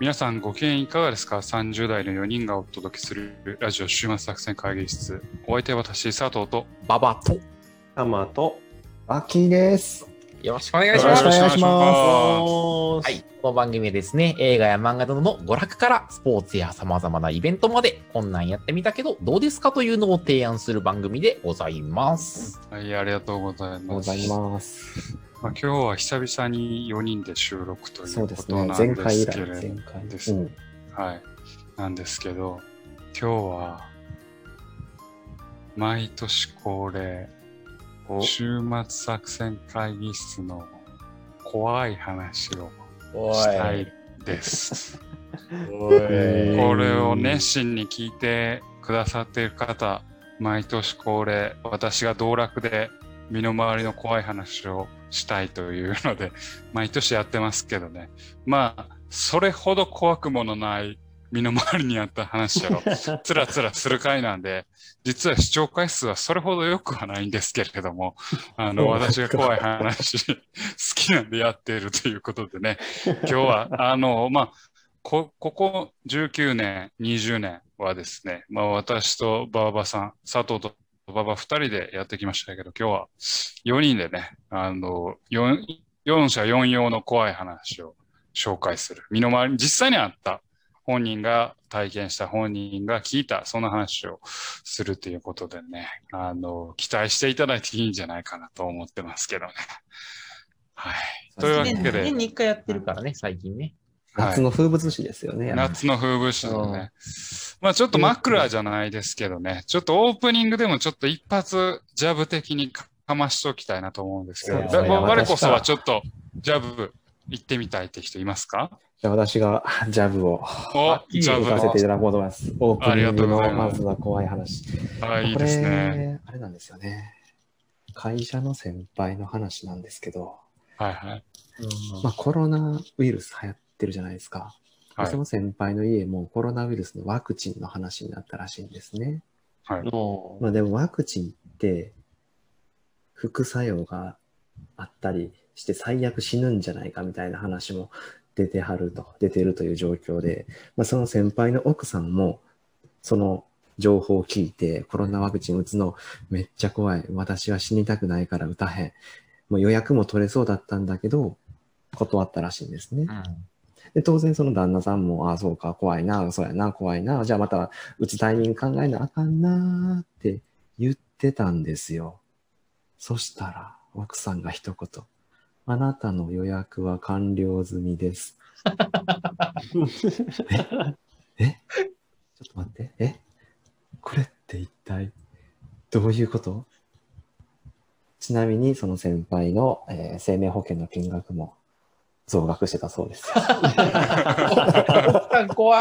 皆さんご機嫌いかがですか ?30 代の4人がお届けするラジオ週末作戦会議室。お相手は私、佐藤と。ババと。タマと。アッキーです。よろしくお願いします。よろしくお願いしますはい。この番組はですね、映画や漫画などの娯楽からスポーツや様々なイベントまで、こんなんやってみたけど、どうですかというのを提案する番組でございます。はい、ありがとうございます。ございます。まあ、今日は久々に4人で収録ということなん。前ですけれ前ど回。ですうんはい。なんですけど、今日は、毎年恒例、週末作戦会議室の怖い話をおしたいです。これを熱心に聞いてくださっている方、毎年恒例、私が道楽で身の回りの怖い話をしたいというので、毎年やってますけどね。まあ、それほど怖くものない身の回りにあった話を つらつらする回なんで、実は視聴回数はそれほど良くはないんですけれども、あの、私が怖い話好きなんでやっているということでね、今日は、あの、まあ、こ、ここ19年、20年はですね、まあ私と馬場さん、佐藤と馬場2人でやってきましたけど、今日は4人でね、あの、4、4者4様の怖い話を紹介する。身の回りに実際にあった本人が体験した本人が聞いた、そんな話をするということでね、あの、期待していただいていいんじゃないかなと思ってますけどね。はい。というわけで年に1回やってるからね、最近ね。夏の風物詩ですよね。夏の風物詩のね。まあちょっとマクラじゃないですけどね、ちょっとオープニングでもちょっと一発ジャブ的にかましておきたいなと思うんですけど、ねだ我こそは私ちょっとジャブ行ってみたいって人いますか？じゃあ私がジャブをジャブ行かせていただこうと思います。オープニングありがとうござのいまずは怖い話。あいいこですね。れ、あれなんですよね。会社の先輩の話なんですけど、はいはい。まあコロナウイルス流行ってるじゃないですか。はいその先輩の家もコロナウイルスのワクチンの話になったらしいんですね。はい。まあでもワクチンって副作用があったりして最悪死ぬんじゃないかみたいな話も出てはると、出てるという状況で、まあ、その先輩の奥さんもその情報を聞いてコロナワクチン打つのめっちゃ怖い。私は死にたくないから打たへん。もう予約も取れそうだったんだけど断ったらしいんですね。で、当然その旦那さんも、ああ、そうか、怖いな、そうやな、怖いな、じゃあまた打つタイミング考えなあかんなって言ってたんですよ。そしたら、奥さんが一言、あなたの予約は完了済みです。ええちょっと待って、えこれって一体どういうこと？ちなみにその先輩の、えー生命保険の金額も増額してたそうですよ。怖い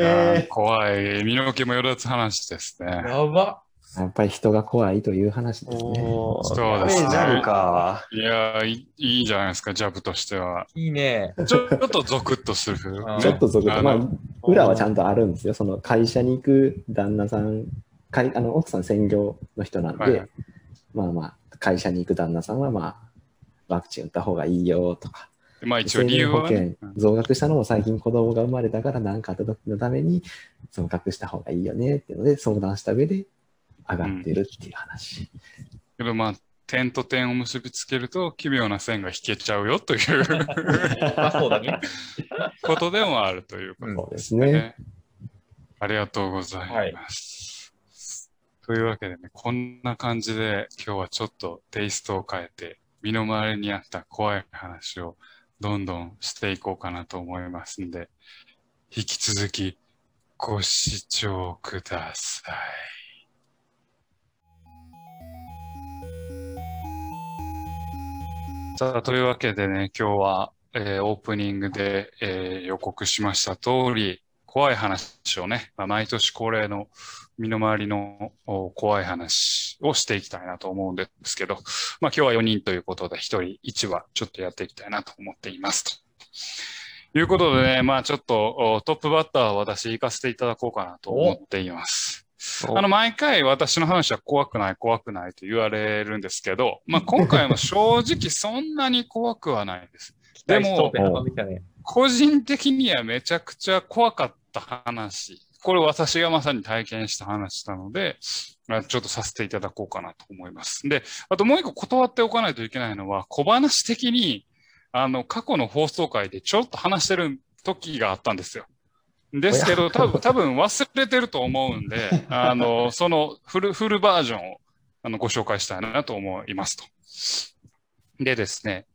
やー栄。怖い。身の毛もよだつ話ですね。やば。やっぱり人が怖いという話ですね。そうですねジャブか。いやーいいいいじゃないですか、ジャブとしては。いいね。ちょちょっとゾクッとする？うんちょっと続く。あのまあ、裏はちゃんとあるんですよ。その会社に行く旦那さん、会あの奥さん専業の人なんで、はいはいまあまあ、会社に行く旦那さんはまあ、ワクチン打った方がいいよとか、まあ一応生理由命保険はね。増額したのも最近子供が生まれたから何かあった時のために増額した方がいいよねっていうので相談した上で上がってるっていう話。けどまあ、点と点を結びつけると奇妙な線が引けちゃうよという まあそうだね。ことでもあるということですね。ね。ありがとうございます。というわけでね、こんな感じで今日はちょっとテイストを変えて、身の回りにあった怖い話をどんどんしていこうかなと思いますんで、引き続きご視聴ください。さあ、というわけでね、今日は、えーオープニングで、えー予告しました通り、怖い話をね、まあ、毎年恒例の身の回りのお怖い話をしていきたいなと思うんですけど、まあ今日は4人ということで、1人1話ちょっとやっていきたいなと思っています。ということでね、まあちょっとおトップバッターは私行かせていただこうかなと思っています。あの、毎回私の話は怖くない、怖くないと言われるんですけど、まあ今回も正直そんなに怖くはないです。でも個人的にはめちゃくちゃ怖かった話。これ私がまさに体験した話なので、ちょっとさせていただこうかなと思います。で、あともう一個断っておかないといけないのは、小話的に、あの、過去の放送回でちょっと話してる時があったんですよ。ですけど、多分、多分忘れてると思うんで、あの、そのフル、フルバージョンをあのご紹介したいなと思いますと。でですね、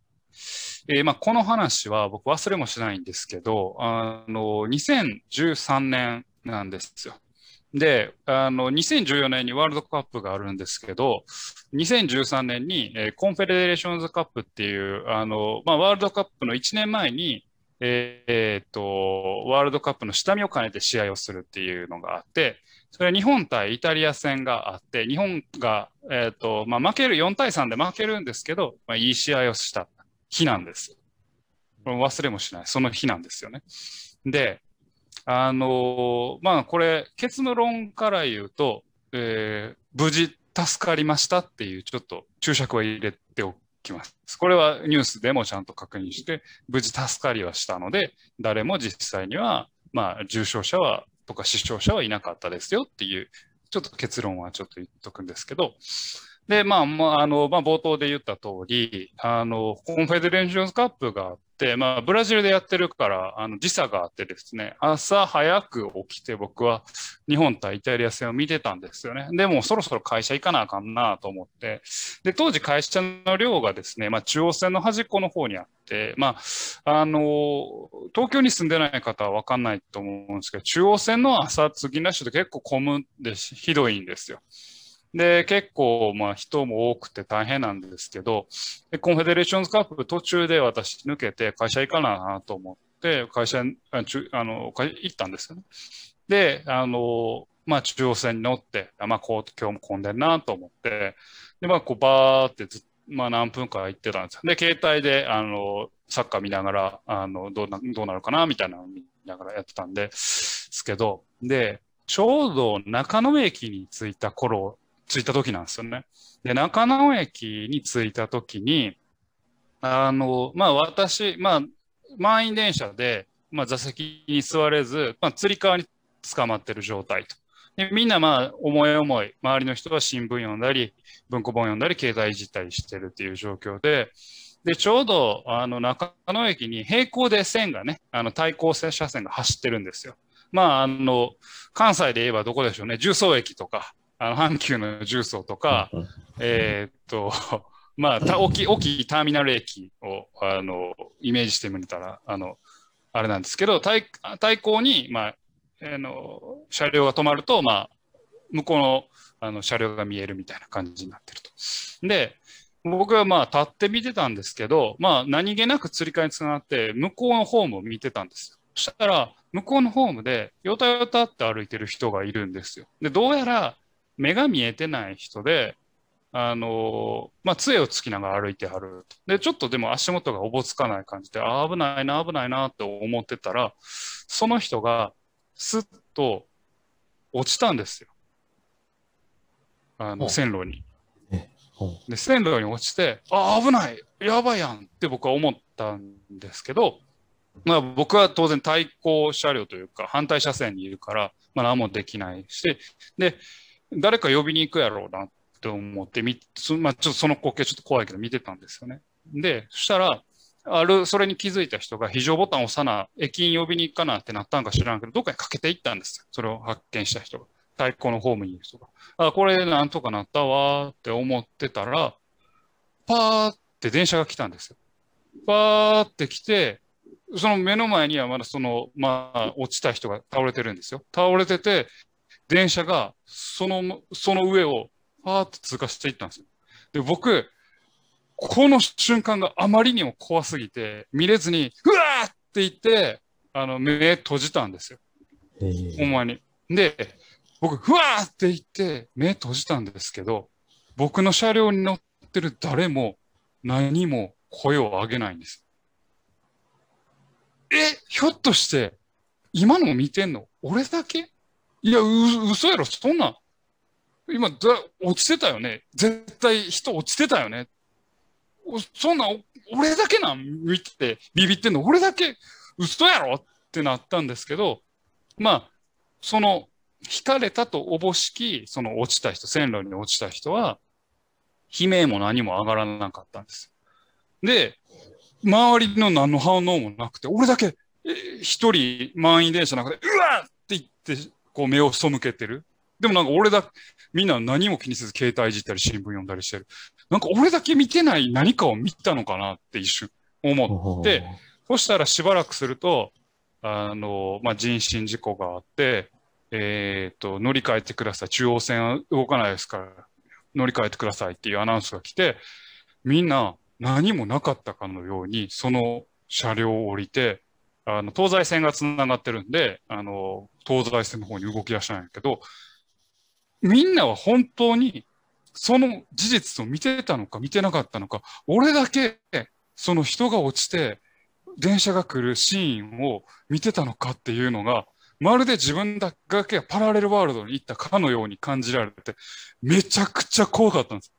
えー、まあ、この話は僕忘れもしないんですけど、あの、2013年なんですよ。で、あの、2014年にワールドカップがあるんですけど、2013年に、えー、コンフェデレーションズカップっていう、あの、まあ、ワールドカップの1年前に、えー、っと、ワールドカップの下見を兼ねて試合をするっていうのがあって、それは日本対イタリア戦があって、日本が、えー、と、まあ、負ける、4対3で負けるんですけど、まあ、いい試合をした日なんです。忘れもしない。その日なんですよね。で、あの、まあ、これ、結論から言うと、えー、無事助かりましたっていう、ちょっと注釈を入れておきます。これはニュースでもちゃんと確認して、無事助かりはしたので、誰も実際には、まあ、重症者は、とか死傷者はいなかったですよっていう、ちょっと結論はちょっと言っとくんですけど、で、まあ、まあ、あの、まあ、冒頭で言った通り、あの、コンフェデレーションズカップがあって、まあ、ブラジルでやってるから、あの時差があってですね、朝早く起きて僕は日本対イタリア戦を見てたんですよね。でもそろそろ会社行かなあかんなと思って、で、当時会社の寮がですね、まあ、中央線の端っこの方にあって、まあ、あの、東京に住んでない方はわかんないと思うんですけど、中央線の朝通勤ラッシュって結構混むんでひどいんですよ。で、結構、まあ、人も多くて大変なんですけど、コンフェデレーションズカップ途中で私抜けて会社行かなと思って、会社、ああの、行ったんですよね。で、あの、まあ、中央線に乗って、まあ、こう、今日も混んでんなと思って、で、まあ、こう、バーってずまあ、何分か行ってたんですよ。で、携帯で、あの、サッカー見ながら、あの、どうな、どうなるかな、みたいなのを見ながらやってたんですけど、で、ちょうど中野駅に着いた頃着いた時なんですよね。で、中野駅に着いた時に、あの、まあ私、まあ満員電車で、まあ座席に座れず、まあつり革に捕まってる状態と。でみんなまあ思い思い、周りの人は新聞読んだり、文庫本読んだり、携帯いじったりしてるっていう状況で、で、ちょうどあの中野駅に平行で線がね、あの対向車線が走ってるんですよ。まあ、あの、関西で言えばどこでしょうね、重曹駅とか、あの阪急の重曹とか、えっと、まあ、大きい、大きいターミナル駅を、あの、イメージしてみたら、あの、あれなんですけど、対対向に、まあ、あの、車両が止まると、まあ、向こうのあの車両が見えるみたいな感じになってると。で、僕はまあ立って見てたんですけど、まあ何気なく釣り替えにつながって、向こうのホームを見てたんですよ。そしたら、向こうのホームで、よたよたって歩いてる人がいるんですよ。で、どうやら、目が見えてない人で、あのまあ、杖をつきながら歩いてはる。で、ちょっとでも足元がおぼつかない感じで、あ、危ないな、危ないなって思ってたら、その人がスッと落ちたんですよ。あの、線路に。で、線路に落ちて、あ、危ないやばいやんって僕は思ったんですけど、まあ僕は当然対向車両というか反対車線にいるから、まあ何もできないし、で、誰か呼びに行くやろうなって思ってみ、まあ、ちょっとその光景ちょっと怖いけど見てたんですよね。で、そしたら、ある、それに気づいた人が非常ボタンを押さな、駅員呼びに行かなってなったんか知らんけど、どっかにかけていったんですよ。それを発見した人が。太鼓のホームにいる人が。あ、これなんとかなったわって思ってたら、パーって電車が来たんですよ。パーって来て、その目の前にはまだその、まあ、落ちた人が倒れてるんですよ。倒れてて、電車がその、その上をパーッと通過していったんですよ。で、僕、この瞬間があまりにも怖すぎて、見れずに、うわーって言って、あの、目閉じたんですよ。ほんまに。で、僕、ふわーって言って、目閉じたんですけど、僕の車両に乗ってる誰も何も声を上げないんです。え、ひょっとして、今の見てんの？俺だけ？いや、う、嘘やろ、そんな。今、だ、落ちてたよね。絶対人落ちてたよね。そんな、俺だけなん？見てて、ビビってんの俺だけ。嘘やろってなったんですけど、まあ、その、引かれたとおぼしき、その落ちた人、線路に落ちた人は、悲鳴も何も上がらなかったんです。で、周りの何の反応もなくて、俺だけ、一人満員電車の中で、うわって言って、こう目を背けてる。でもなんか俺だ、みんな何も気にせず携帯いじったり新聞読んだりしてる。なんか俺だけ見てない何かを見たのかなって一瞬思って、そしたらしばらくすると、あの、まあ、人身事故があって、えっ、ー、と、乗り換えてください。中央線は動かないですから、乗り換えてくださいっていうアナウンスが来て、みんな何もなかったかのように、その車両を降りて、あの、東西線が繋がってるんで、あの、東西線の方に動き出したんやけど、みんなは本当にその事実を見てたのか見てなかったのか、俺だけその人が落ちて電車が来るシーンを見てたのかっていうのが、まるで自分だけがパラレルワールドに行ったかのように感じられて、めちゃくちゃ怖かったんです。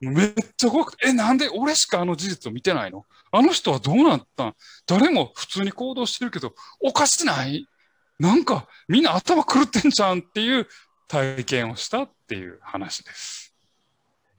めっちゃ怖くて、え、なんで俺しかあの事実を見てないの？あの人はどうなったん？誰も普通に行動してるけど、おかしない？なんかみんな頭狂ってんじゃんっていう体験をしたっていう話です。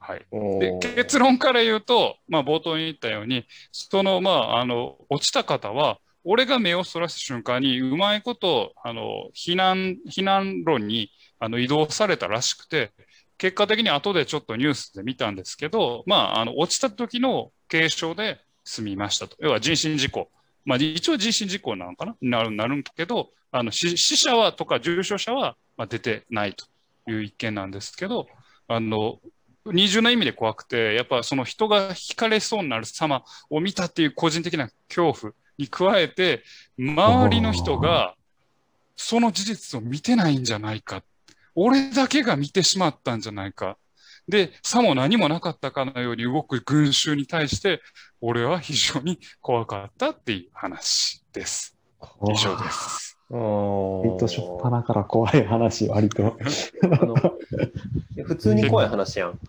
はい、で結論から言うと、まあ、冒頭に言ったように、その、まあ、あの、落ちた方は、俺が目をそらした瞬間に、うまいこと、あの、避難、避難路にあの移動されたらしくて、結果的に後でちょっとニュースで見たんですけど、まあ、あの、落ちた時の軽傷で済みましたと。要は人身事故。まあ、一応人身事故なのかな？なる、なるんけど、あの、死者はとか重症者は、まあ、出てないという一件なんですけど、あの、二重な意味で怖くて、やっぱその人が惹かれそうになる様を見たっていう個人的な恐怖に加えて、周りの人がその事実を見てないんじゃないか。俺だけが見てしまったんじゃないか。で、さも何もなかったかのように動く群衆に対して、俺は非常に怖かったっていう話です。以上です。割としょっぱなから怖い話、割と。普通に怖い話やん。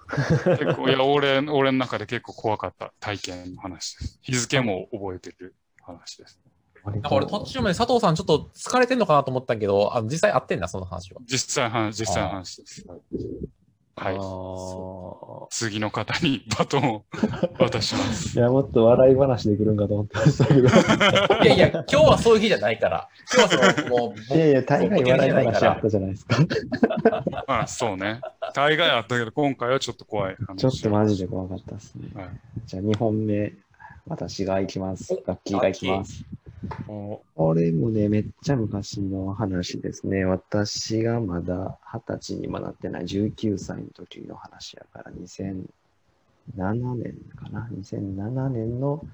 結構、いや、俺、俺の中で結構怖かった体験の話です。日付も覚えてる話です。なんか俺途中まで佐藤さんちょっと疲れてんのかなと思ったけど、あの実際会ってんだ、その話は。実際話、実際の話です。はい。次の方に バトンを 渡します。いや、もっと笑い話で来るんかと思ってましたけど。いやいや、今日はそういう日じゃないから。今日はその、もう、いやいや、大概笑い話あったじゃないですか。まあ、そうね。大概あったけど、今回はちょっと怖い話。ちょっとマジで怖かったですね。はい、じゃあ、2本目、私が行きます。楽器が行きます。これもね、めっちゃ昔の話ですね。私がまだ二十歳にもなってない19歳の時の話やから、2007年かな？2007年の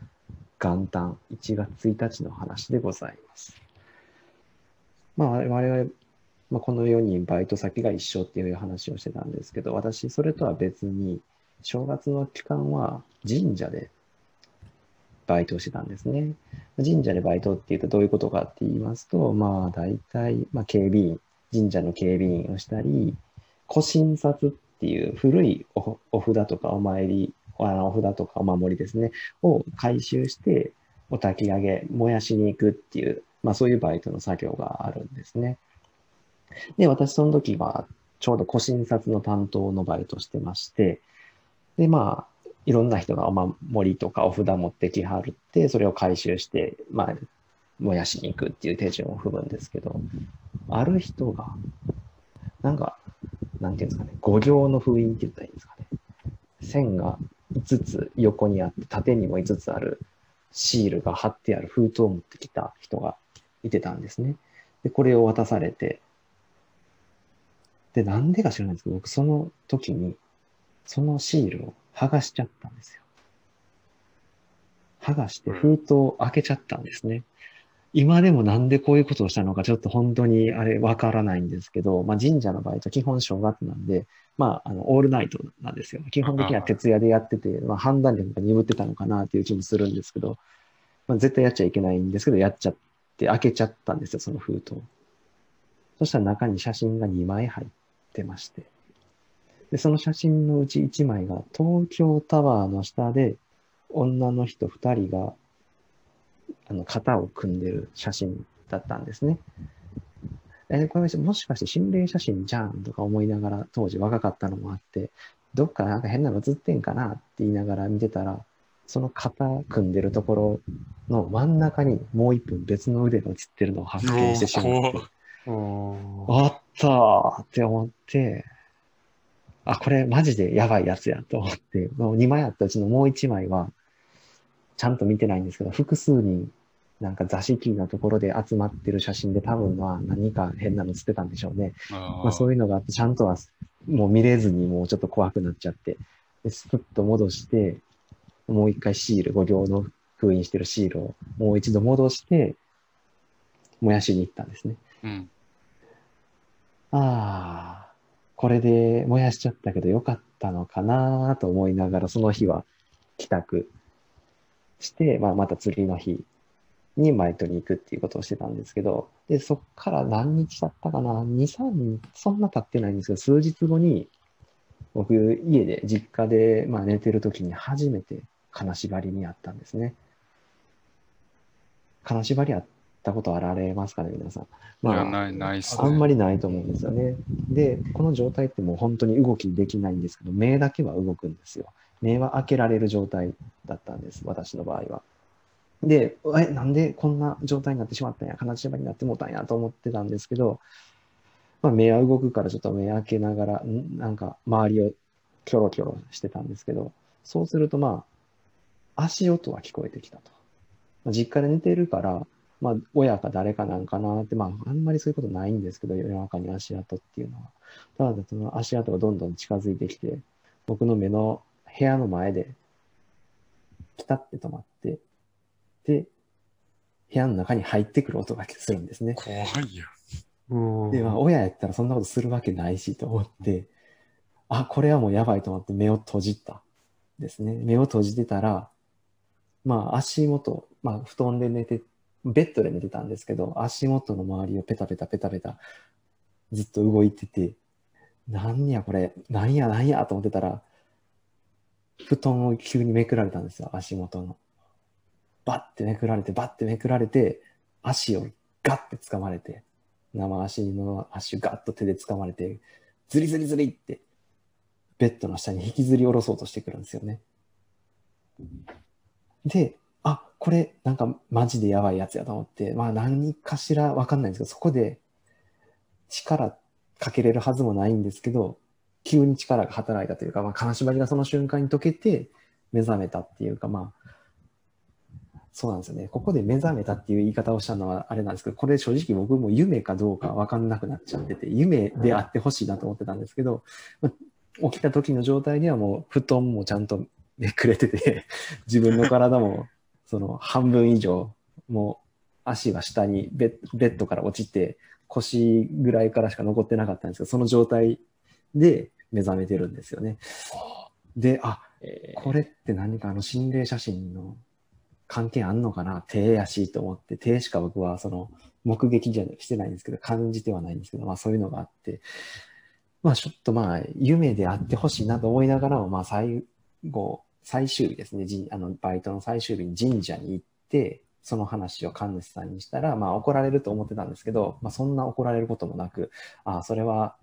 元旦、1月1日の話でございます。まあ、我々、まあ、この4人バイト先が一緒っていう話をしてたんですけど、私、それとは別に、正月の期間は神社でバイトをしてたんですね。神社でバイトって言うとどういうことかって言いますと、まあ大体、まあ警備員、神社の警備員をしたり、古神札っていう古いお札とかお参り、お札とかお守りですね、を回収してお焚き上げ、燃やしに行くっていう、まあそういうバイトの作業があるんですね。で、私その時はちょうど古神札の担当のバイトしてまして、で、まあ、いろんな人がお守りとかお札持ってきはるって、それを回収して、まあ、燃やしに行くっていう手順を踏むんですけど、ある人が、なんか、なんていうんですかね、五行の封印って言ったらいいんですかね。線が5つ横にあって、縦にも5つあるシールが貼ってある封筒を持ってきた人がいてたんですね。で、これを渡されて、で、なんでか知らないんですけど、僕その時に、そのシールを剥がしちゃったんですよ。剥がして封筒を開けちゃったんですね。今でもなんでこういうことをしたのかちょっと本当にあれわからないんですけど、まあ神社の場合と基本正月なんで、まああのオールナイトなんですよ。基本的には徹夜でやってて、まあ判断力が鈍ってたのかなっていう気もするんですけど、まあ絶対やっちゃいけないんですけど、やっちゃって開けちゃったんですよ、その封筒。そしたら中に写真が2枚入ってまして。で、その写真のうち1枚が東京タワーの下で女の人2人があの型を組んでる写真だったんですね。えこれもしかして心霊写真じゃんとか思いながら当時若かったのもあってどっかなんか変なの写ってんかなって言いながら見てたらその型組んでるところの真ん中にもう一分別の腕が写ってるのを発見してしまってあったーって思ってあ、これマジでやばいやつやと思って、もう2枚あったうちのもう1枚は、ちゃんと見てないんですけど、複数人、なんか座敷のところで集まってる写真で多分は何か変なの捨てたんでしょうね。まあそういうのがあって、ちゃんとはもう見れずにもうちょっと怖くなっちゃって、でスプッと戻して、もう一回シール、五行の封印してるシールをもう一度戻して、燃やしに行ったんですね。うん。ああ、これで燃やしちゃったけどよかったのかなと思いながら、その日は帰宅して、まあ、また次の日にマイトに行くっていうことをしてたんですけど、で、そっから何日経ったかな ?2、3日、そんな経ってないんですけど、数日後に、僕、家で、実家で、まあ、寝てる時に初めて金縛りにあったんですね。金縛りあったことあられますかね、皆さん。いや、ない、ないっすね。あんまりないと思うんですよね。で、この状態ってもう本当に動きできないんですけど、目だけは動くんですよ。目は開けられる状態だったんです、私の場合は。で、え、なんでこんな状態になってしまったんや、金縛りになってもうたんやと思ってたんですけど、まあ、目は動くからちょっと目開けながら、んなんか周りをキョロキョロしてたんですけど、そうするとまあ、足音は聞こえてきたと。まあ実家で寝てるから、まあ、親か誰かなんかなって、まあ、あんまりそういうことないんですけど、夜中に足跡っていうのは。ただ、その足跡がどんどん近づいてきて、僕の目の部屋の前で、ピタって止まって、で、部屋の中に入ってくる音がするんですね。怖いよ。で、まあ、親やったらそんなことするわけないしと思って、あ、これはもうやばいと思って目を閉じた。ですね。目を閉じてたら、まあ、足元、まあ、布団で寝て、ベッドで寝てたんですけど、足元の周りをペタペタペタペタ、ずっと動いてて、なんやこれ、なんやなんやと思ってたら、布団を急にめくられたんですよ、足元の。バッてめくられて、バッてめくられて、足をガッて掴まれて、生足の足をガッと手で掴まれて、ズリズリズリって、ベッドの下に引きずり下ろそうとしてくるんですよね。で、これなんかマジでやばいやつやと思って、まあ何かしらわかんないんですけど、そこで力かけれるはずもないんですけど、急に力が働いたというか、まあ金縛りがその瞬間に解けて目覚めたっていうか、まあ、そうなんですよね。ここで目覚めたっていう言い方をしたのはあれなんですけど、これ正直僕も夢かどうかわかんなくなっちゃってて、夢であってほしいなと思ってたんですけど、起きた時の状態ではもう布団もちゃんとめくれてて、自分の体もその半分以上、もう足は下にベッベッドから落ちて腰ぐらいからしか残ってなかったんですけど、その状態で目覚めてるんですよね。で、あ、これって何かあの心霊写真の関係あんのかな？手やしと思って、手しか僕はその目撃じゃしてないんですけど、感じてはないんですけど、まあそういうのがあって、まあちょっとまあ夢であってほしいなと思いながらも、まあ最後、最終日ですね、じあのバイトの最終日に神社に行って、その話を神主さんにしたら、まあ怒られると思ってたんですけど、まあそんな怒られることもなく、ああ、それは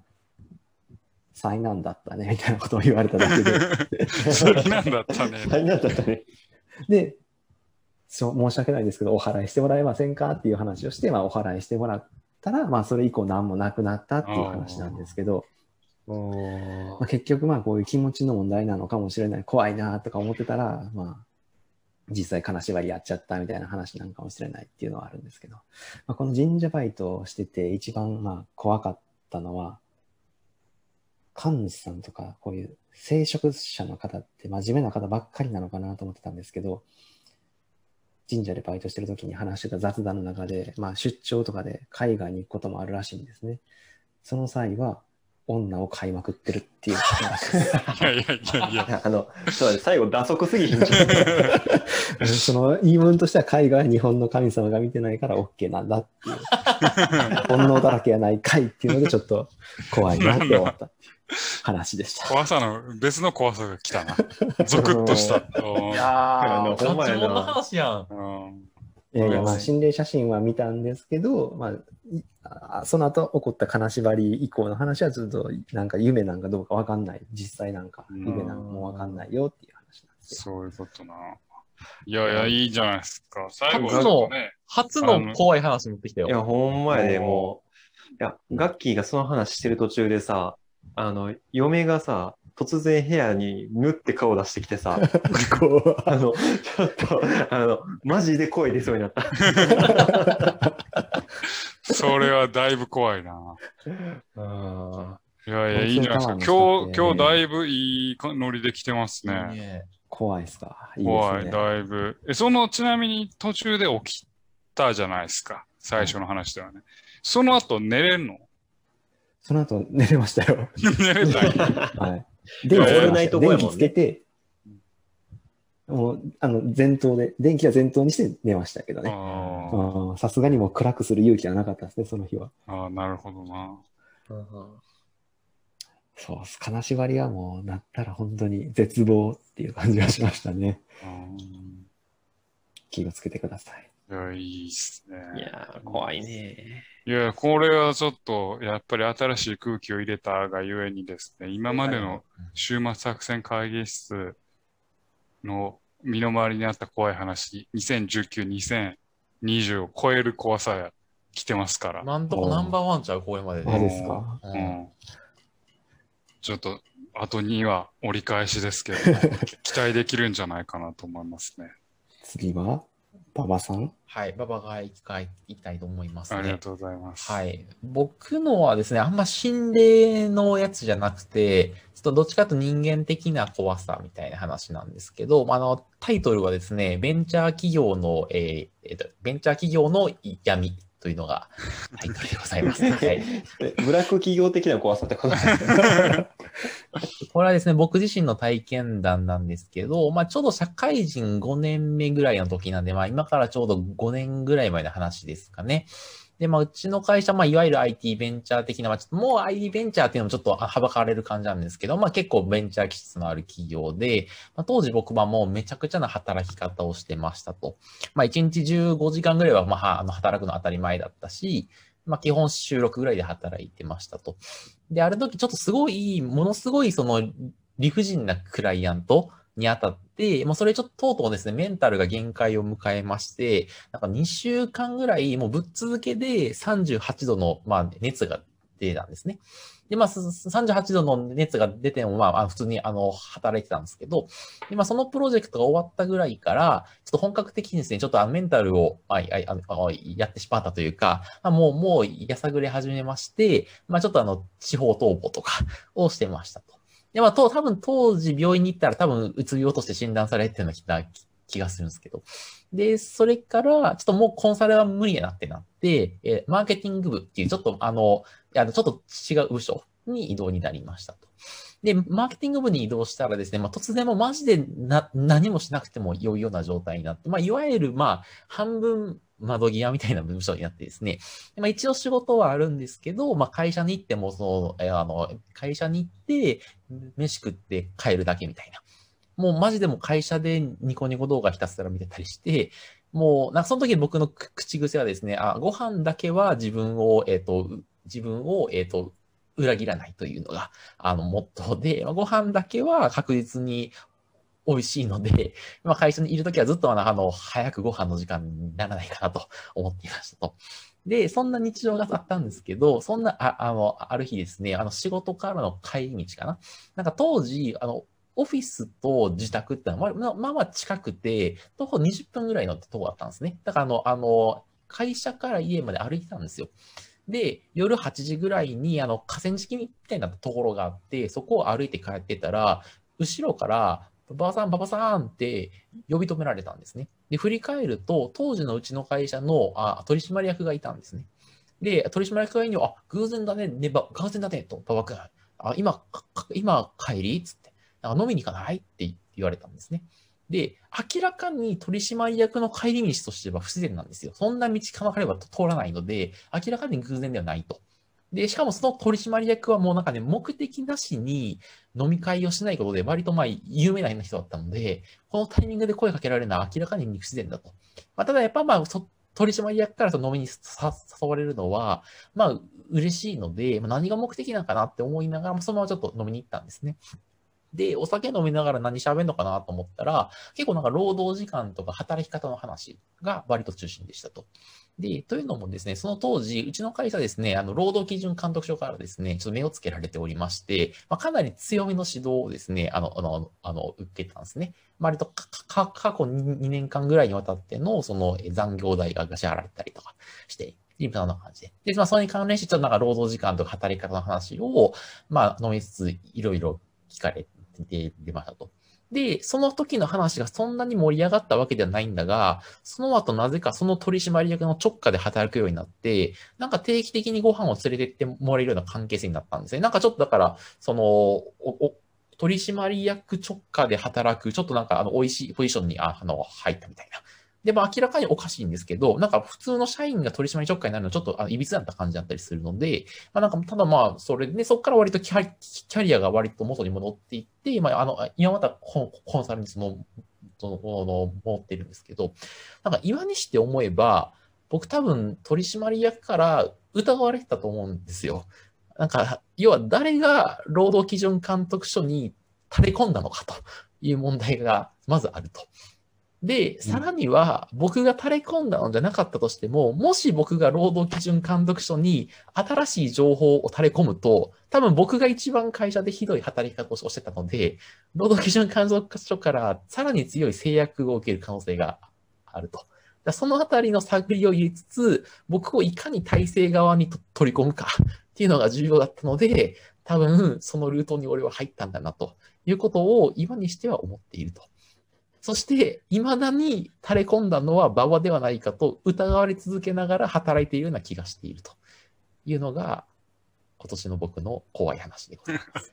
災難だったね、みたいなことを言われただけで。それなんだったね。大変だったね。で、そう申し訳ないですけど、お払いしてもらえませんか？っていう話をして、まあ、お払いしてもらったら、まあ、それ以降何もなくなったっていう話なんですけど、まあ、結局、まあ、こういう気持ちの問題なのかもしれない、怖いなとか思ってたら、まあ、実際金縛りやっちゃったみたいな話なんかもしれないっていうのはあるんですけど、まあ、この神社バイトをしてて一番まあ怖かったのは、神主さんとかこういう聖職者の方って真面目な方ばっかりなのかなと思ってたんですけど、神社でバイトしてる時に話してた雑談の中で、まあ出張とかで海外に行くこともあるらしいんですね。その際は女を買いまくってるっていう話です。いやいやいやいや。あの、そうだね、最後、打足すぎひんじゃん。その言い分としては海外は日本の神様が見てないから OK なんだっていう。煩悩だらけやないかいっていうのでちょっと怖いなって思ったっていう話でした。怖さの、別の怖さが来たな。ゾクッとした。いやー、ほんまやガチモンのな。話やん。うんいやいや、まあ、うん心霊写真は見たんですけど、まあいあ、その後起こった金縛り以降の話はずっと、なんか夢なんかどうかわかんない。実際なんか、うん夢なんかもわかんないよっていう話なんですよ。そういうことな。いやいや、いいじゃないですか。最後初のね。初の怖い話持ってきたよ。いや、ほんまやで、もう。いや、ガッキーがその話してる途中でさ、あの、嫁がさ、突然部屋にぬって顔出してきてさ、こうあの、ちょっと、あの、マジで声出そうになった。それはだいぶ怖いな。あいやいや、いいんじゃないですか。今日、今日だいぶいいノリで来てますね。いいね怖いっすか？いい怖い。だいぶ。え、その、ちなみに途中で起きたじゃないですか。最初の話ではね。その後寝れんの？その後寝れましたよ。寝れない。はい。いや電気つけましたオールナイト声もんね電気つけて、もう、あの、前頭で、電気は前頭にして寝ましたけどね。ああーさすがにもう暗くする勇気はなかったですね、その日は。ーあー、なるほどな。そうっす。金縛りはもう、なったら本当に絶望っていう感じがしましたね。うん気をつけてください。いや、いいっすね。いやー、怖いね。いや、これはちょっと、やっぱり新しい空気を入れたがゆえにですね、今までの週末作戦会議室の身の回りにあった怖い話、2019、2020を超える怖さが来てますから。なんとかナンバーワンちゃう、これまであで。ですか？ううんん。ちょっと、後には折り返しですけど、期待できるんじゃないかなと思いますね。次は、馬場さん？はい、馬場が行き行きたいと思いますね。ありがとうございます。はい。僕のはですね、あんま心霊のやつじゃなくて、ちょっとどっちかというと人間的な怖さみたいな話なんですけど、まああの、タイトルはですね、ベンチャー企業の、えーえーと、ベンチャー企業の闇というのが タイトルでございます。はい。えブラック企業的な怖さってことこれはですね、僕自身の体験談なんですけど、まあちょうど社会人5年目ぐらいの時なんで、まあ今からちょうど5年ぐらい前の話ですかね。で、まあうちの会社、まあいわゆる IT ベンチャー的な、まあちょっともう IT ベンチャーっていうのもちょっとはばかれる感じなんですけど、まあ結構ベンチャー気質のある企業で、まあ、当時僕はもうめちゃくちゃな働き方をしてましたと。まあ1日15時間ぐらいはまああの働くの当たり前だったし、まあ基本収録ぐらいで働いてましたと。で、ある時ちょっとすごい、ものすごいその理不尽なクライアントにあたって、もうそれちょっととうとうですね、メンタルが限界を迎えまして、なんか2週間ぐらいもうぶっ続けで38度の、まあ、熱が出たんですね。で、まあ、38度の熱が出ても、まあ、普通にあの働いてたんですけど、で、まあ、そのプロジェクトが終わったぐらいから、ちょっと本格的にですね、ちょっとメンタルを、あああやってしまったというか、まあ、もう、もうやさぐれ始めまして、まあ、ちょっとあの、地方逃亡とかをしてましたと。で、まあ、と、多分当時病院に行ったら多分うつ病として診断されてるのきた気がするんですけど。で、それから、ちょっともうコンサルは無理やなってなって、えーマーケティング部っていうちょっとあの、いやちょっと違う部署に移動になりましたと。で、マーケティング部に移動したらですね、まあ、突然もマジでな何もしなくても良いような状態になって、まあ、いわゆる、まあ、半分窓際みたいな部署になってですね、まあ、一応仕事はあるんですけど、まあ、会社に行っても、その、えあの、会社に行って、飯食って帰るだけみたいな。もうマジでも会社でニコニコ動画ひたすら見てたりして、もう、なんかその時僕の口癖はですね、あ、ご飯だけは自分を、えっ、と、自分を、えっ、と、裏切らないというのが、あの、モットーで、ご飯だけは確実に美味しいので、まあ、会社にいるときはずっとあの、早くご飯の時間にならないかなと思っていましたと。で、そんな日常があったんですけど、そんな、ああの、ある日ですね、あの、仕事からの帰り道かな。なんか当時、あの、オフィスと自宅ってのは、まあ、まあまあ近くて、徒歩20分ぐらいのとこだったんですね。だからあの、あの、会社から家まで歩いてたんですよ。で、夜8時ぐらいに、あの、河川敷みたいなところがあって、そこを歩いて帰ってたら、後ろから、ばばさん、ばばさんって呼び止められたんですね。で、振り返ると、当時のうちの会社のあ取締役がいたんですね。で、取締役がいには、あ、偶然だね、ね、ば、偶然だね、と、馬場君。あ、今、今帰り？つって、なんか飲みに行かない？って言われたんですね。で、明らかに取締役の帰り道としては不自然なんですよ。そんな道かまかれば通らないので、明らかに偶然ではないと。で、しかもその取締役はもうなんかね、目的なしに飲み会をしないことで割とまあ有名な人だったので、このタイミングで声かけられるのは明らかに不自然だと。まあ、ただやっぱまあ、取締役から飲みに誘われるのは、まあ、嬉しいので、まあ、何が目的なのかなって思いながら、そのままちょっと飲みに行ったんですね。で、お酒飲みながら何喋るのかなと思ったら、結構なんか労働時間とか働き方の話が割と中心でしたと。で、というのもですね、その当時、うちの会社ですね、あの、労働基準監督署からですね、ちょっと目をつけられておりまして、まあ、かなり強めの指導をですね、あの、あの、あの、受けたんですね。割とかか過去2年間ぐらいにわたっての、その残業代が支払われたりとかして、今の感じで。で、まあ、それに関連して、ちょっとなんか労働時間とか働き方の話を、まあ、飲みつつ、いろいろ聞かれて出ましたと。で、その時の話がそんなに盛り上がったわけではないんだが、その後なぜかその取締役の直下で働くようになって、なんか定期的にご飯を連れてってもらえるような関係性になったんですね。なんかちょっとだから、その、おお取締役直下で働く、ちょっとなんかあの、美味しいポジションにああの入ったみたいな。で、まあ明らかにおかしいんですけど、なんか普通の社員が取締役直下になるのはちょっとあの、いびつだった感じだったりするので、まあなんか、ただまあ、それで、ね、そこから割とキャキャリアが割と元に戻っていって、まあ、あの、今またコンサルにその、その、持ってるんですけど、なんか今にして思えば、僕多分取締役から疑われてたと思うんですよ。なんか、要は誰が労働基準監督署に垂れ込んだのかという問題がまずあると。で、さらには、僕が垂れ込んだのじゃなかったとしても、もし僕が労働基準監督署に新しい情報を垂れ込むと、多分僕が一番会社でひどい働き方をしてたので、労働基準監督署からさらに強い制約を受ける可能性があると。だそのあたりの探りを入れつつ、僕をいかに体制側にと取り込むか っていうのが重要だったので、多分そのルートに俺は入ったんだなということを今にしては思っていると。そして、未だに垂れ込んだのは馬場ではないかと疑われ続けながら働いているような気がしているというのが、今年の僕の怖い話でございます。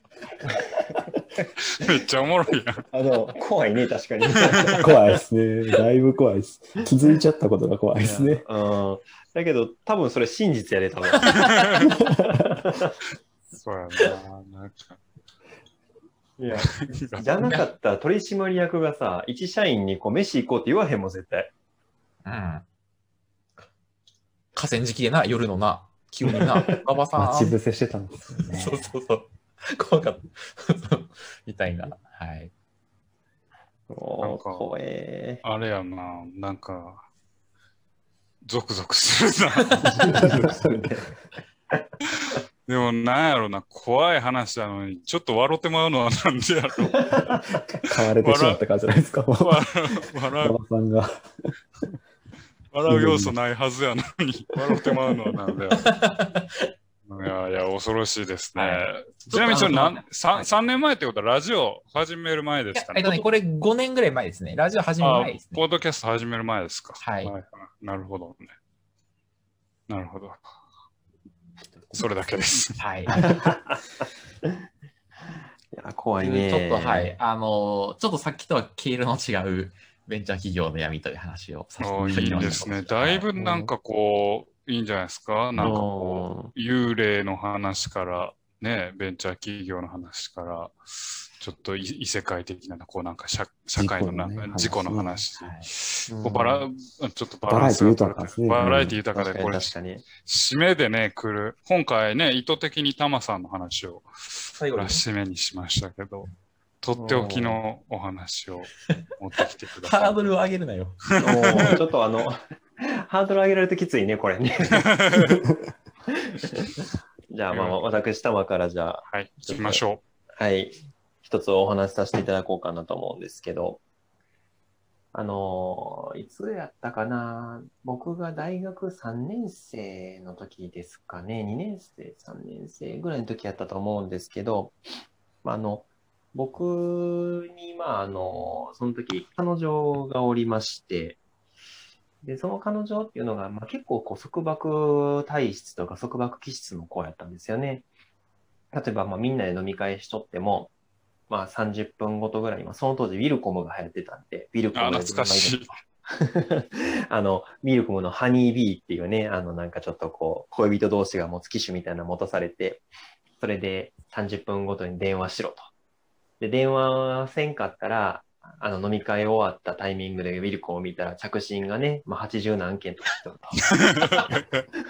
めっちゃおもろいやん。あの、怖いね、確かに。怖いですね。だいぶ怖いです。気づいちゃったことが怖いですね。うん。だけど、多分それ真実やで、多分。そうやな。なんか。いや、じゃなかったら取締役がさ、一社員にこう、飯行こうって言わへんもん、絶対。うん。河川敷でな、夜のな、急にな、馬場さん。待ち伏せしてたんですよね。そうそうそう。怖かった。みたいな。はい。おー、なんか怖え。あれやな。なんか、ゾクゾクするな。でもなんやろな、怖い話なのに、ちょっと笑ってまうのはなんでやろ。買われてしまったからじゃないですか。笑う笑うさんが。笑う要素ないはずやのに、笑ってまうのはなんでやろ。いやいや、恐ろしいですね。はちなみにちょっと何、3, 3年前ってことはラジオ始める前ですか？ね。えっとね、これ5年ぐらい前ですね。ラジオ始めるあ前ですね。ポッドキャスト始める前ですか。はいなるほどね。なるほど。それだけです。はい。いや、怖いね。ちょっと、はい。あの、ちょっとさっきとは経路の違うベンチャー企業の闇という話をさせてあいいただきました。いですね。だいぶなんかこう、いいんじゃないですか？なんかこう、幽霊の話から、ね、ベンチャー企業の話から、ちょっと異異世界的な、こうなんか社社会のなんか事故の話。バラ、ちょっとバランスが取れてバラエティ豊かですねバラエティ豊かで、確かこれ。締めでね、来る。今回ね、意図的にタマさんの話を、最後に締めにしましたけど、とっておきのお話を持ってきてください。ハードルを上げるなよ。もうちょっとあの、ハードル上げられるときついね、これね。じゃあ、まあ、私、玉からじゃあ、はい、行きましょはい、一つお話しさせていただこうかなと思うんですけど、あのいつやったかな？僕が大学3年生の時ですかね、2年生、3年生ぐらいの時やったと思うんですけど、まあ、あの、僕に、まあ、あの、その時、彼女がおりまして、で、その彼女っていうのが、まあ、結構こう束縛体質とか束縛気質の子やったんですよね。例えば、まあ、みんなで飲み会しとっても、まあ、30分ごとぐらいに、まあ、その当時、ウィルコムが流行ってたんで、ウィルう。コムであ、懐かしい。あの、ミルクムのハニービーっていうね、あの、なんかちょっとこう、恋人同士が持つ機種みたいなの持たされて、それで30分ごとに電話しろと。で、電話せんかったら、あの、飲み会終わったタイミングでウィルコを見たら着信がね、まあ、80何件とかしてる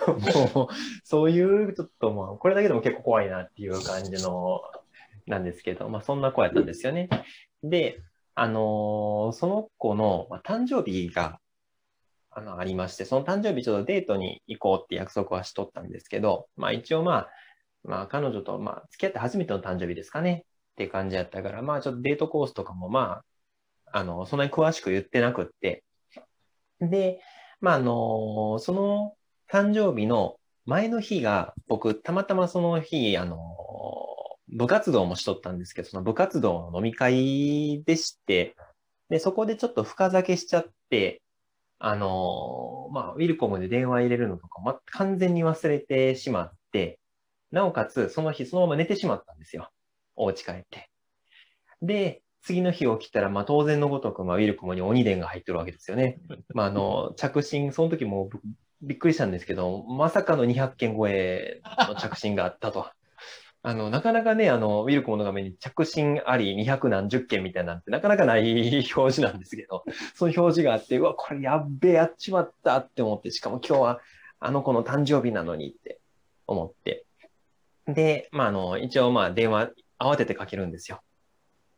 と。もう、そういう、ちょっとまあ、これだけでも結構怖いなっていう感じの、なんですけど、まあ、そんな子やったんですよね。で、あのーその子の、ま、誕生日が、あの、ありまして、その誕生日ちょっとデートに行こうって約束はしとったんですけど、まあ一応まあ、まあ彼女と、まあ付き合って初めての誕生日ですかねっていう感じやったから、まあちょっとデートコースとかもまあ、あの、そんなに詳しく言ってなくって、で、まああのその誕生日の前の日が、僕、たまたまその日、あの部活動もしとったんですけど、その部活動の飲み会でして、で、そこでちょっと深酒しちゃって、あのーまあ、ウィルコムで電話入れるのとか、ま、完全に忘れてしまって、なおかつ、その日そのまま寝てしまったんですよ。お家帰って。で、次の日起きたら、まあ、当然のごとく、まあ、ウィルコムに鬼電が入ってるわけですよね。まあ、あの、着信、その時も僕びっくりしたんですけど、まさかの200件超えの着信があったと。あの、なかなかね、あの、ウィルコムの画面に着信あり200何十件みたいなんてなかなかない表示なんですけど、その表示があって、うわ、これやっべえ、やっちまったって思って、しかも今日はあの子の誕生日なのにって思って。で、まあ、あの、一応まあ電話慌ててかけるんですよ。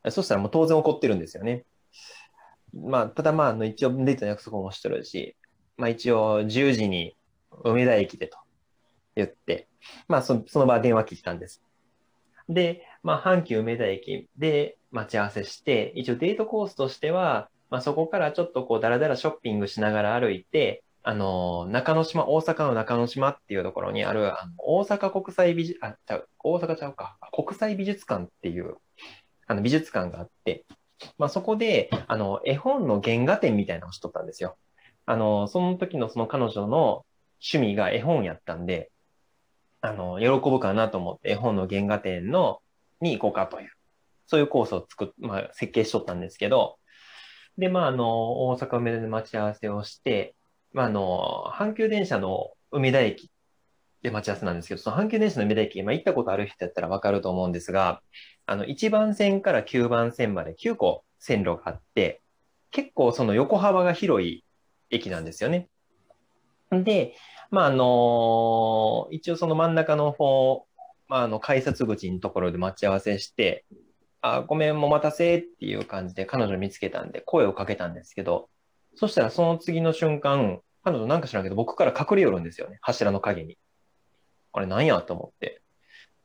そしたらもう当然怒ってるんですよね。まあ、ただまあ、あの、一応デートの約束もしてるし、まあ一応10時に梅田駅でと言って、まあそその場電話切ったんです。で、まあ阪急梅田駅で待ち合わせして、一応デートコースとしては、まあそこからちょっとこうだらだらショッピングしながら歩いて、あの、中之島、大阪の中之島っていうところにある、あの大阪国際美術、あ、ちゃう、大阪ちゃうか、国際美術館っていう、あの美術館があって、まあそこで、あの、絵本の原画展みたいなのをしとったんですよ。あの、その時のその彼女の趣味が絵本やったんで、あの、喜ぶかなと思って絵本の原画展の、に行こうかという、そういうコースを作っ、まあ、設計しとったんですけど、で、まあ、あの、大阪梅田で待ち合わせをして、まあ、あの、阪急電車の梅田駅で待ち合わせなんですけど、その阪急電車の梅田駅、まあ、行ったことある人やったらわかると思うんですが、あの、1番線から9番線まで9個線路があって、結構その横幅が広い駅なんですよね。で、まあ、あの一応その真ん中の方、まあ、あの、改札口のところで待ち合わせして、あ、ごめん、お待たせっていう感じで彼女見つけたんで声をかけたんですけど、そしたらその次の瞬間、彼女なんか知らんけど僕から隠れ寄るんですよね。柱の影に。あれなんやと思って。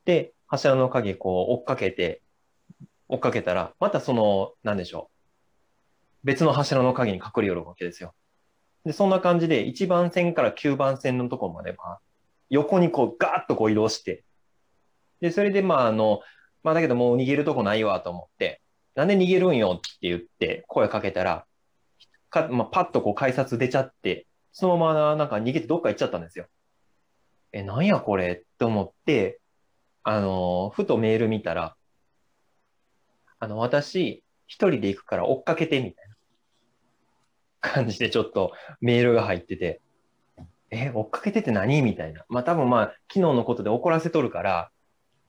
で、柱の影こう追っかけて、追っかけたら、またその、なんでしょう。別の柱の影に隠れ寄るわけですよ。で、そんな感じで、1番線から9番線のとこまで、まあ、横にこう、ガーッとこう移動して、で、それで、まあ、あの、まあ、だけどもう逃げるとこないわと思って、なんで逃げるんよって言って声かけたら、か、まあ、パッとこう改札出ちゃって、そのままなんか逃げてどっか行っちゃったんですよ。え、なんやこれって思って、あの、ふとメール見たら、あの、私、一人で行くから追っかけてみたいな感じでちょっとメールが入ってて、え、追っかけてて何？みたいな。まあ多分まあ、昨日のことで怒らせとるから、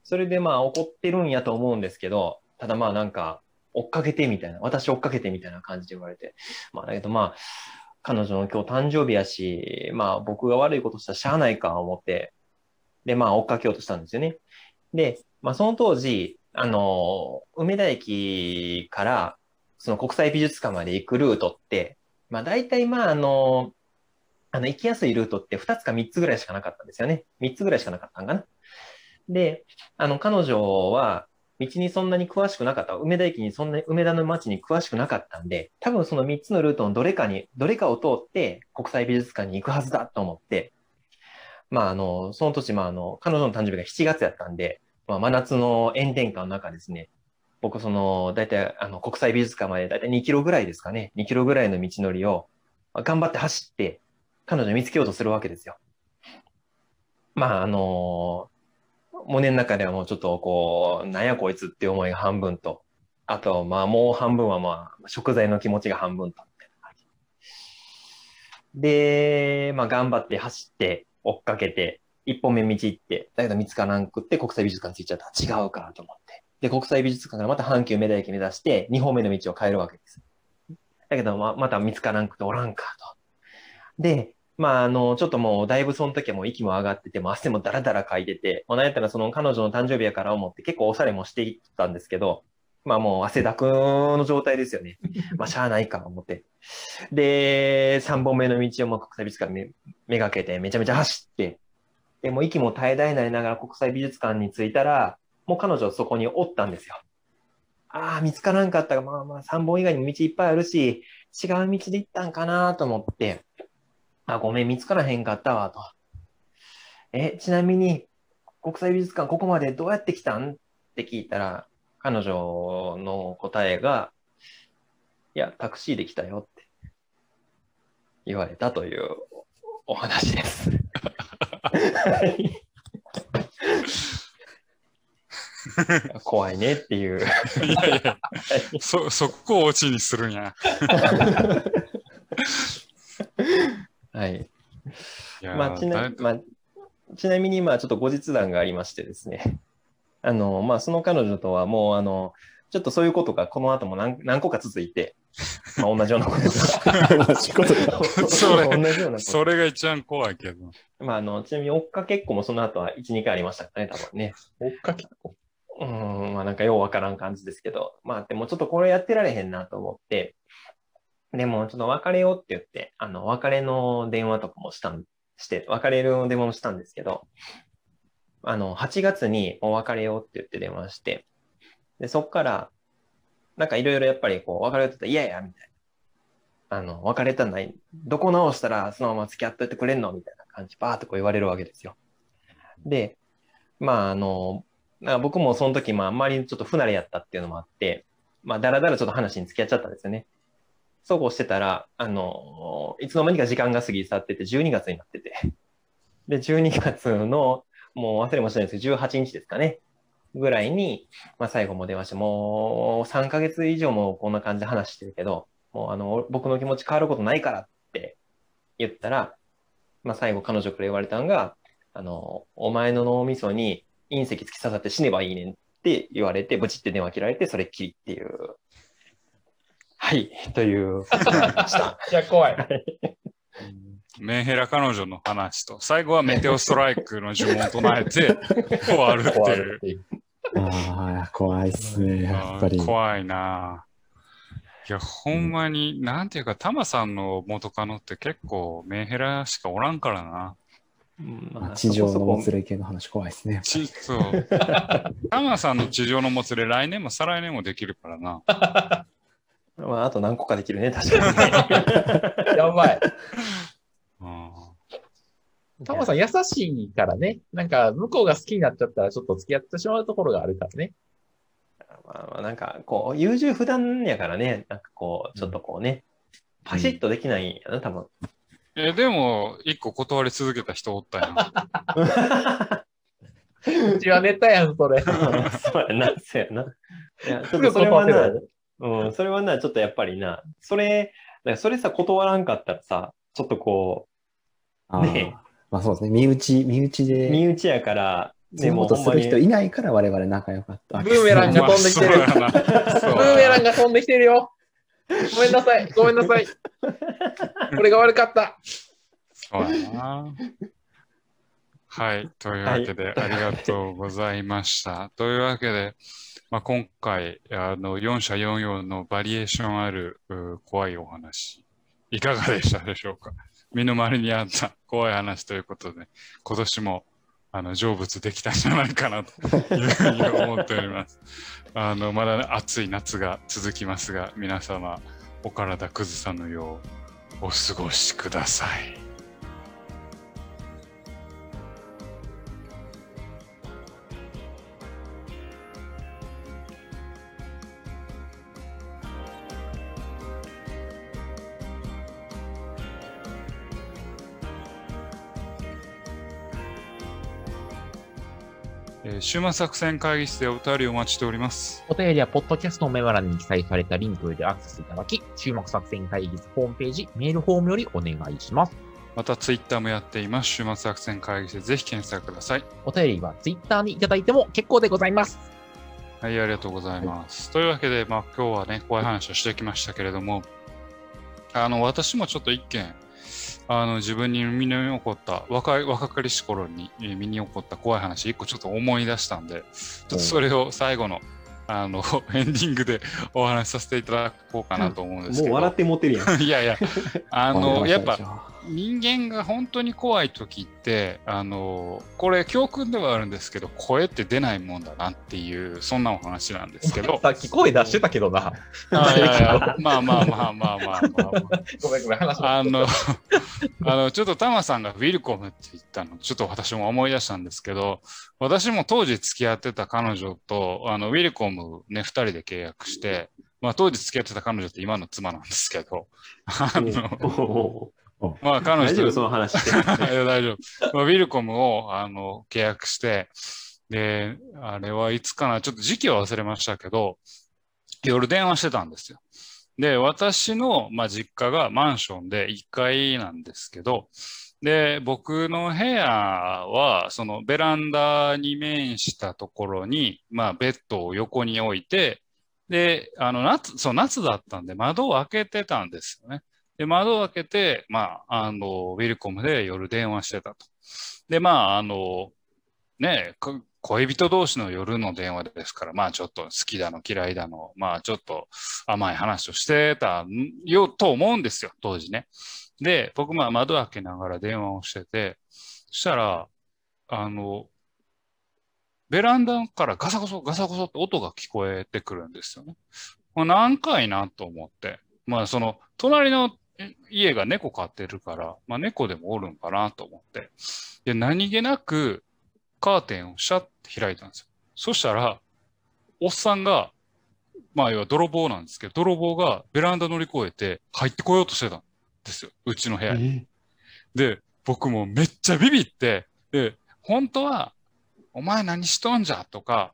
それでまあ怒ってるんやと思うんですけど、ただまあなんか、追っかけてみたいな、私追っかけてみたいな感じで言われて。まあだけどまあ、彼女の今日誕生日やし、まあ僕が悪いことしたらしゃあないか思って、でまあ追っかけようとしたんですよね。で、まあその当時、あの、梅田駅から、その国際美術館まで行くルートって、まあ大体まああの、あの行きやすいルートって2つか3つぐらいしかなかったんですよね。3つぐらいしかなかったんかな。で、あの彼女は道にそんなに詳しくなかった。梅田駅にそんなに、梅田の街に詳しくなかったんで、多分その3つのルートのどれかに、どれかを通って国際美術館に行くはずだと思って、まああの、その年、まああの、彼女の誕生日が7月やったんで、まあ真夏の炎天下の中ですね、僕その、だいたいあの、国際美術館までだいたい2キロぐらいですかね、2キロぐらいの道のりを頑張って走って、彼女を見つけようとするわけですよ。まああの、胸の中ではもうちょっとこう、なんやこいつっていう思いが半分と、あと、まあもう半分はまあ、食材の気持ちが半分と、で、まあ頑張って走って、追っかけて、一本目道行って、だけど見つからんくって国際美術館着いちゃった。違うかと思って。で、国際美術館からまた阪急梅田駅目指して、二本目の道を変えるわけです。だけど、ま、また見つからんくておらんかと。で、まあ、あの、ちょっともう、だいぶその時はもう息も上がってて、もう汗もダラダラかいてて、まあ、なんやったらその彼女の誕生日やから思って結構おしゃれもしていったんですけど、まあもう汗だくの状態ですよね。まあしゃあないか思って。で、3本目の道をもう国際美術館めめがけてめちゃめちゃ走って、で、も息も絶え絶えなりながら国際美術館に着いたら、もう彼女そこにおったんですよ。ああ、見つからんかったが、まあまあ3本以外にも道いっぱいあるし、違う道で行ったんかなと思って、あ、ごめん、見つからへんかったわ、と。え、ちなみに、国際美術館ここまでどうやって来たん？って聞いたら、彼女の答えが、いや、タクシーで来たよって言われたというお話です。は い 怖いねっていう。いやいや、そ、そこをオチにするんや。はい。まあ、ちなだまあ、ちなみに、まあ、ちょっと後日談がありましてですね。あの、まあ、その彼女とはもう、あの、ちょっとそういうことがこの後も何何個か続いて、まあ、同じようなことが。同じことだそれ同じようなことそれが一番怖いけど。まあ、あの、ちなみに追っかけっこもその後は1、2回ありましたかね、多分ね。追っかけっこ。うん、まあなんかようわからん感じですけど、まあでもちょっとこれやってられへんなと思って、でもちょっと別れようって言って、あの、別れの電話とかもしたん、して、別れる電話もしたんですけど、あの、8月にお別れようって言って電話して、で、そっから、なんかいろいろやっぱりこう、別れようって言ったら嫌や、みたいな。あの、別れたない、どこ直したらそのまま付き合っといてくれんのみたいな感じ、バーっとこう言われるわけですよ。で、まああの、なんか僕もその時、まあ、あんまりちょっと不慣れやったっていうのもあって、まあ、だらだらちょっと話に付き合っちゃったんですよね。そうこうしてたら、あの、いつの間にか時間が過ぎ去ってて、12月になってて。で、12月の、もう忘れもしないですけど、18日ですかね。ぐらいに、まあ、最後も出まして、もう3ヶ月以上もこんな感じで話してるけど、もうあの、僕の気持ち変わることないからって言ったら、まあ、最後彼女から言われたのが、あの、お前の脳みそに隕石突き刺さって死ねばいいねんって言われて、ブチって電話切られて、それっきりっていう。はい、という。いや、怖い。メンヘラ彼女の話と、最後はメテオストライクの呪文を唱えて 終わるって怖いいう。ああ、怖いっすね、やっぱり。怖いな。いや、ほんまに、なんていうか、タマさんの元カノって結構メンヘラしかおらんからな。うんまあ地上のもつれ系の話怖いですね。ちそう。タマさんの地上のもつれ、来年も再来年もできるからな。まあ、あと何個かできるね、確かにね。やばい。うんタマさん優しいからね。なんか、向こうが好きになっちゃったら、ちょっと付き合ってしまうところがあるからね。まあまあ、なんか、こう、優柔不断やからね、なんかこう、ちょっとこうね、パシッとできないんやな、多分。え、でも、一個断り続けた人おったやん。うちはネタやん、それ。そうやな、そうやな。いや、ちょっすぐとそれはなうん、それはな、ちょっとやっぱりな、それ、だからそれさ、断らんかったらさ、ちょっとこああねまあそうですね。身内、身内う、で、身内やから、そういうことする人いないから我々仲良かった。ブーメランが飛んできてるまあそうやなそうブーメランが飛んできてるよ。ごめんなさい。ごめんなさい。俺が悪かった。そうやな。はい。というわけで、ありがとうございました。というわけで、まあ、今回、あの、4社4用のバリエーションあるう怖いお話、いかがでしたでしょうか身の回りにあった怖い話ということで、今年も、あの、成仏できたんじゃないかなというふうに思っております。あの、まだ暑い夏が続きますが、皆様、お体崩さぬよう、お過ごしください。えー週末作戦会議室でお便りをお待ちしております。お便りは、ポッドキャストのメモ欄に記載されたリンクよりアクセスいただき、注目作戦会議室ホームページ、メールフォームよりお願いします。またツイッターもやっています。週末作戦会議室でぜひ検索ください。お便りはツイッターにいただいても結構でございます。はい、ありがとうございます。というわけで、まあ今日はね、怖い話をしてきましたけれども、あの、私もちょっと一件、あの、自分に身に起こった、若い、若かりし頃にえー身に起こった怖い話、一個ちょっと思い出したんで、ちょっとそれを最後の、あの、エンディングで お話しさせていただこうかなと思うんですけど。もう笑って持ってるやん。いやいや、あの、やっぱ、ぱ、人間が本当に怖い時ってあのこれ教訓ではあるんですけど声って出ないもんだなっていうそんなお話なんですけど。さっき声出してたけどな。あいやいや まあまあまあまあまあまあ、まごめんごめん、あのあのちょっとタマさんがウィルコムって言ったのちょっと私も思い出したんですけど私も当時付き合ってた彼女とあのウィルコムね2人で契約してまあ当時付き合ってた彼女って今の妻なんですけどあのまあ彼女大丈夫その話 大丈夫。まあ、ウィルコムをあの契約して、で、あれはいつかな、ちょっと時期は忘れましたけど、夜電話してたんですよ。で、私の、まあ、実家がマンションで1階なんですけど、で、僕の部屋は、そのベランダに面したところに、まあ、ベッドを横に置いて、で、あの、夏、そう、夏だったんで窓を開けてたんですよね。で、窓を開けて、まあ、あの、ウィルコムで夜電話してたと。で、まあ、あの、ね、恋人同士の夜の電話ですから、まあ、ちょっと好きだの嫌いだの、まあ、ちょっと甘い話をしてたよと思うんですよ、当時ね。で、僕、まあ、窓開けながら電話をしてて、そしたら、あの、ベランダからガサゴソ、ガサゴソって音が聞こえてくるんですよね。これ何回なと思って。まあ、その、隣の家が猫飼ってるから、まあ、猫でもおるんかなと思って。で、何気なくカーテンをシャッて開いたんですよ。そしたら、おっさんが、まあ、要は泥棒なんですけど、泥棒がベランダ乗り越えて入ってこようとしてたんですよ。うちの部屋に。で、僕もめっちゃビビって、で、本当は、お前何しとんじゃとか、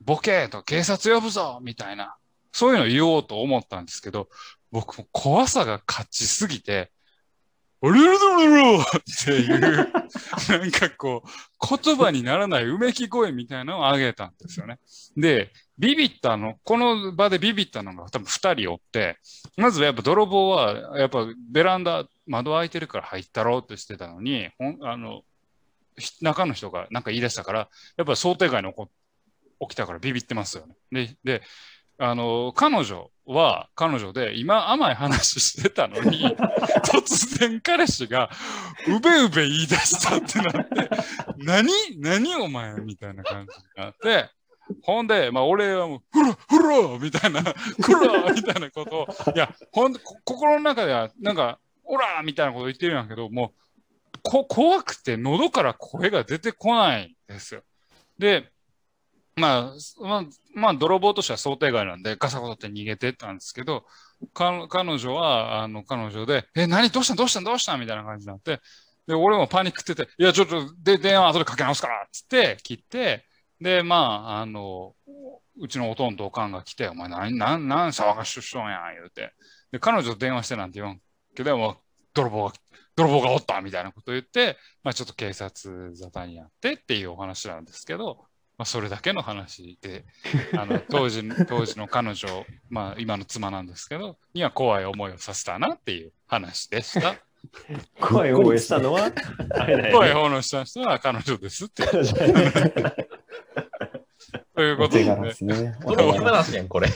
ボケーと警察呼ぶぞみたいな、そういうの言おうと思ったんですけど、僕も怖さが勝ちすぎて、おるるるるるっていう、なんかこう、言葉にならないうめき声みたいなのを上げたんですよね。で、ビビったの、この場でビビったのが多分二人おって、まずやっぱ泥棒は、やっぱベランダ、窓開いてるから入ったろうとしてたのに、ほんあの、中の人がなんか言い出したから、やっぱ想定外のこ起きたからビビってますよね。で、で、あの、彼女は彼女で、今甘い話してたのに、突然彼氏が、うべうべ言い出したってなって、何何お前みたいな感じになって、ほんで、まあ俺はもう、ふらふらみたいな、くらみたいなことを、いや、ほん心の中では、なんか、オラみたいなこと言ってるんやけど、もう、こ怖くて喉から声が出てこないんですよ。で、まあ、まあ、まあ、泥棒としては想定外なんで、ガサガサって逃げてったんですけど、か彼女は、あの、彼女で、え、何？どうした？どうした？どうした？みたいな感じになって、で、俺もパニックってて、いや、ちょっと、で、電話後でかけ直すからっつって、切って、で、まあ、あの、うちのおとんとおかんが来て、お前何、何、何騒がしとしとんやん、言うて。で、彼女と電話してなんて言わんけど、もう、泥棒が、泥棒がおったみたいなことを言って、まあちょっと警察沙汰にやってっていうお話なんですけど、まあそれだけの話で、あの、当時、当時の彼女、まあ今の妻なんですけど、には怖い思いをさせたなっていう話でした。怖い思いしたのは、怖い方のした人は彼女ですって。ということで、ねね。子供話やん、これ。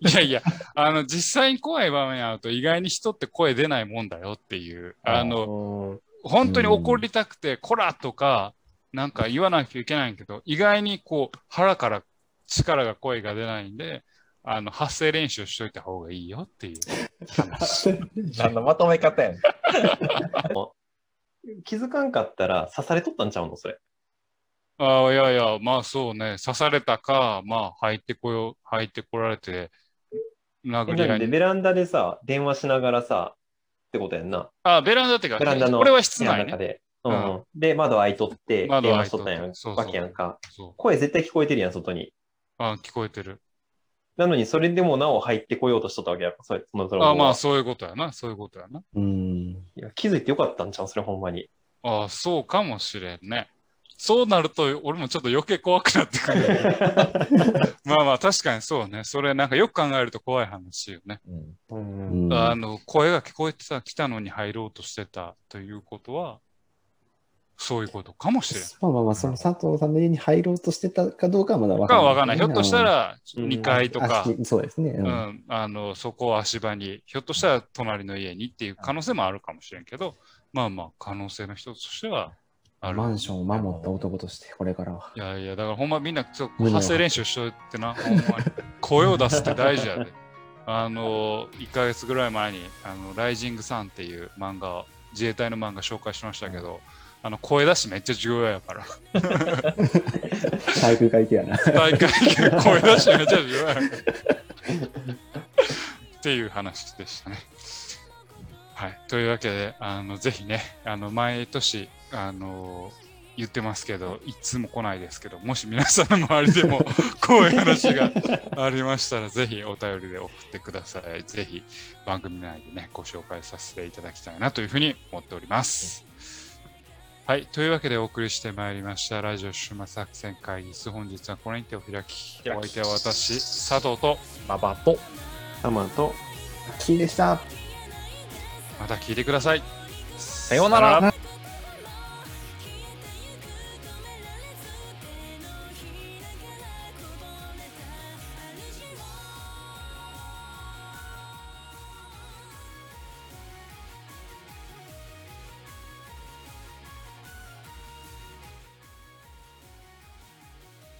いやいや、あの、実際に怖い場面あると意外に人って声出ないもんだよっていう、あの、うん本当に怒りたくて、こらとか、なんか言わなきゃいけないけど、意外にこう、腹から力が声が出ないんで、あの、発声練習しといた方がいいよっていう話。何のまとめ方やねん。気づかんかったら刺されとったんちゃうのそれ？ああ、いやいや、まあそうね、刺されたか、まあ入ってこよう、入ってこられて、え殴り合なんでいに。ベランダでさ、電話しながらさ、ってことやんな。あ、ベランダっていうか、ベランダのこれは室内ね。で。うん。で、窓開いとって、窓電開いとって話しとったんやんそうそうわけやんか。声絶対聞こえてるやん、外に。あ、聞こえてる。なのに、それでもなお入ってこようとしとったわけやろ、それその泥棒あ、はまあ、そういうことやな。そういうことやな。うん。いや気づいてよかったんちゃうそれほんまに。ああ、そうかもしれんね。そうなると、俺もちょっと余計怖くなってくる。まあまあ、確かにそうね。それなんかよく考えると怖い話よね。うん。うん。うんあの、声が聞こえてた、来たのに入ろうとしてたということは、そういうことかもしれん。まあまあまあ、その佐藤さんの家に入ろうとしてたかどうかはまだわかんない。かはわかんない。ひょっとしたら、うん2階とか、あそうですね。ううんん、あの、そこを足場に、ひょっとしたら隣の家にっていう可能性もあるかもしれんけど、まあまあ、可能性の一つとしてはある。マンションを守った男として、これからは。いやいや、だからほんまみんなちょっと発声練習しといてな、ほんまに。声を出すって大事やで。あの、1ヶ月ぐらい前に、あの、ライジングサンっていう漫画を、自衛隊の漫画紹介しましたけど、あの、声出しめっちゃ重要やから。体育会系やな。大会で声出しめっちゃ重要やから。っていう話でしたね。はい。というわけで、あの、ぜひね、あの、毎年、あの、言ってますけど、いつも来ないですけど、もし皆さんの周りでもこういう話がありましたら、ぜひお便りで送ってください。ぜひ番組内でね、ご紹介させていただきたいなというふうに思っております。はい。というわけでお送りしてまいりました、ラジオ終末作戦会議室。本日はこれにてお開き。お相手は私、佐藤と、ババと、サマーと、キーでした。また聞いてください。さようなら。